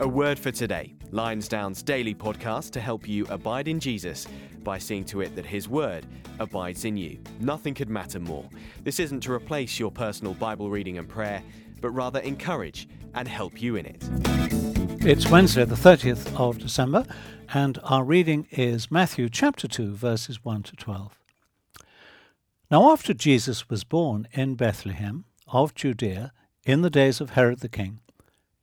A word for today. Lionsdown's daily podcast to help you abide in Jesus by seeing to it that His Word abides in you. Nothing could matter more. This isn't to replace your personal Bible reading and prayer, but rather encourage and help you in it. It's Wednesday, the 30th of December, and our reading is Matthew chapter 2, verses 1 to 12. Now, after Jesus was born in Bethlehem of Judea in the days of Herod the king,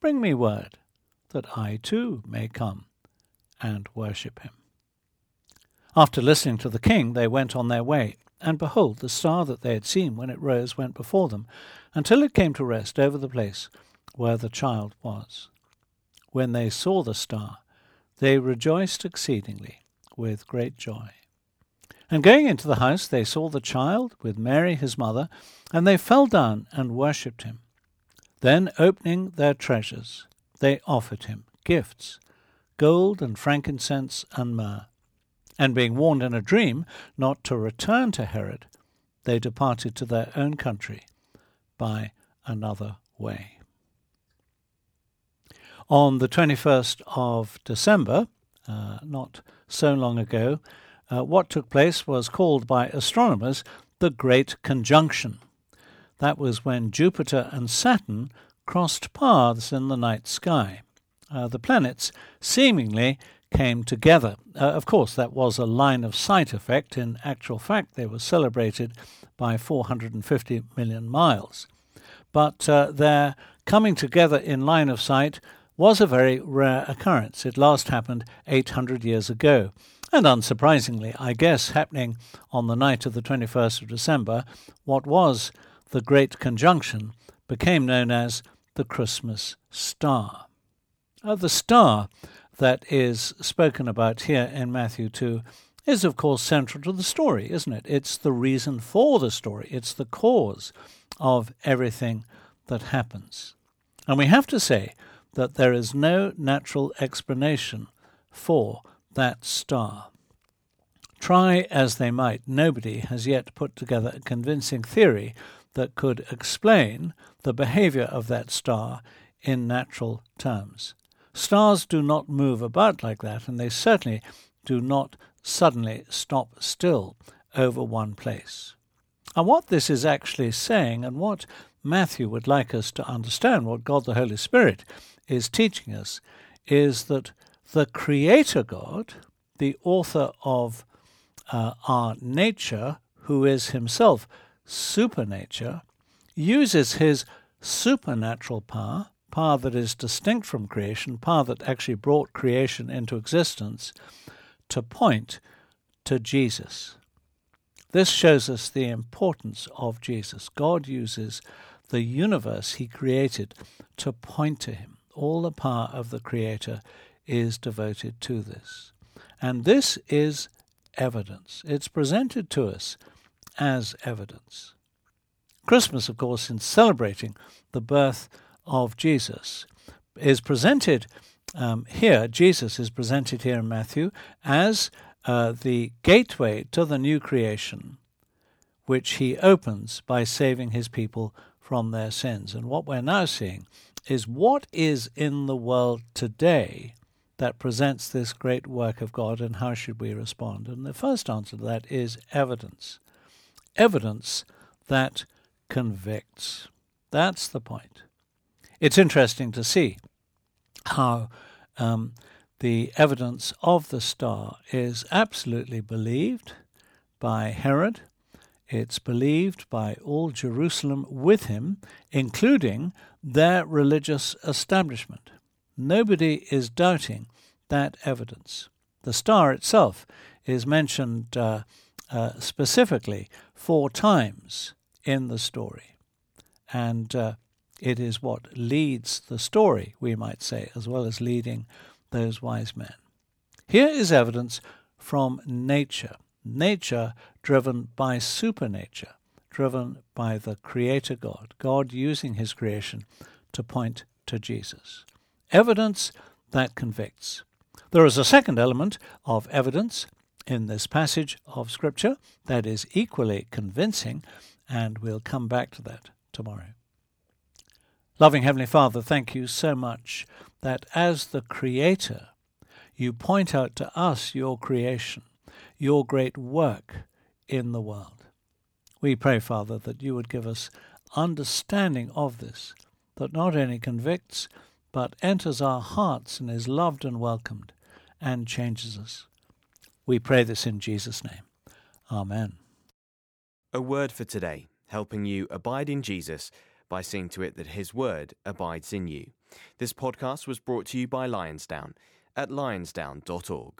bring me word, that I too may come and worship him. After listening to the king, they went on their way, and behold, the star that they had seen when it rose went before them, until it came to rest over the place where the child was. When they saw the star, they rejoiced exceedingly with great joy. And going into the house, they saw the child with Mary his mother, and they fell down and worshipped him. Then, opening their treasures, they offered him gifts gold and frankincense and myrrh. And being warned in a dream not to return to Herod, they departed to their own country by another way. On the 21st of December, uh, not so long ago, uh, what took place was called by astronomers the Great Conjunction. That was when Jupiter and Saturn crossed paths in the night sky. Uh, the planets seemingly came together. Uh, of course, that was a line of sight effect. In actual fact, they were celebrated by 450 million miles. But uh, their coming together in line of sight was a very rare occurrence. It last happened 800 years ago. And unsurprisingly, I guess, happening on the night of the 21st of December, what was the Great Conjunction became known as the Christmas star. Uh, the star that is spoken about here in Matthew 2 is, of course, central to the story, isn't it? It's the reason for the story, it's the cause of everything that happens. And we have to say that there is no natural explanation for that star. Try as they might, nobody has yet put together a convincing theory that could explain the behavior of that star in natural terms. Stars do not move about like that, and they certainly do not suddenly stop still over one place. And what this is actually saying, and what Matthew would like us to understand, what God the Holy Spirit is teaching us is that the Creator God, the author of uh, our nature, who is himself supernature, uses his supernatural power, power that is distinct from creation, power that actually brought creation into existence, to point to Jesus. This shows us the importance of Jesus. God uses the universe he created to point to him all the power of the Creator is devoted to this. And this is evidence. It's presented to us as evidence. Christmas, of course, in celebrating the birth of Jesus, is presented um, here, Jesus is presented here in Matthew as uh, the gateway to the new creation, which he opens by saving his people from their sins. And what we're now seeing is what is in the world today that presents this great work of God and how should we respond? And the first answer to that is evidence. Evidence that convicts. That's the point. It's interesting to see how um, the evidence of the star is absolutely believed by Herod. It's believed by all Jerusalem with him, including their religious establishment. Nobody is doubting that evidence. The star itself is mentioned uh, uh, specifically four times in the story. And uh, it is what leads the story, we might say, as well as leading those wise men. Here is evidence from nature, nature driven by supernature, driven by the Creator God, God using His creation to point to Jesus. Evidence that convicts. There is a second element of evidence in this passage of Scripture that is equally convincing, and we'll come back to that tomorrow. Loving Heavenly Father, thank you so much that as the Creator, you point out to us your creation, your great work in the world. We pray, Father, that you would give us understanding of this, that not only convicts, but enters our hearts and is loved and welcomed and changes us. We pray this in Jesus' name. Amen. A word for today, helping you abide in Jesus by seeing to it that His Word abides in you. This podcast was brought to you by Lionsdown at lionsdown.org.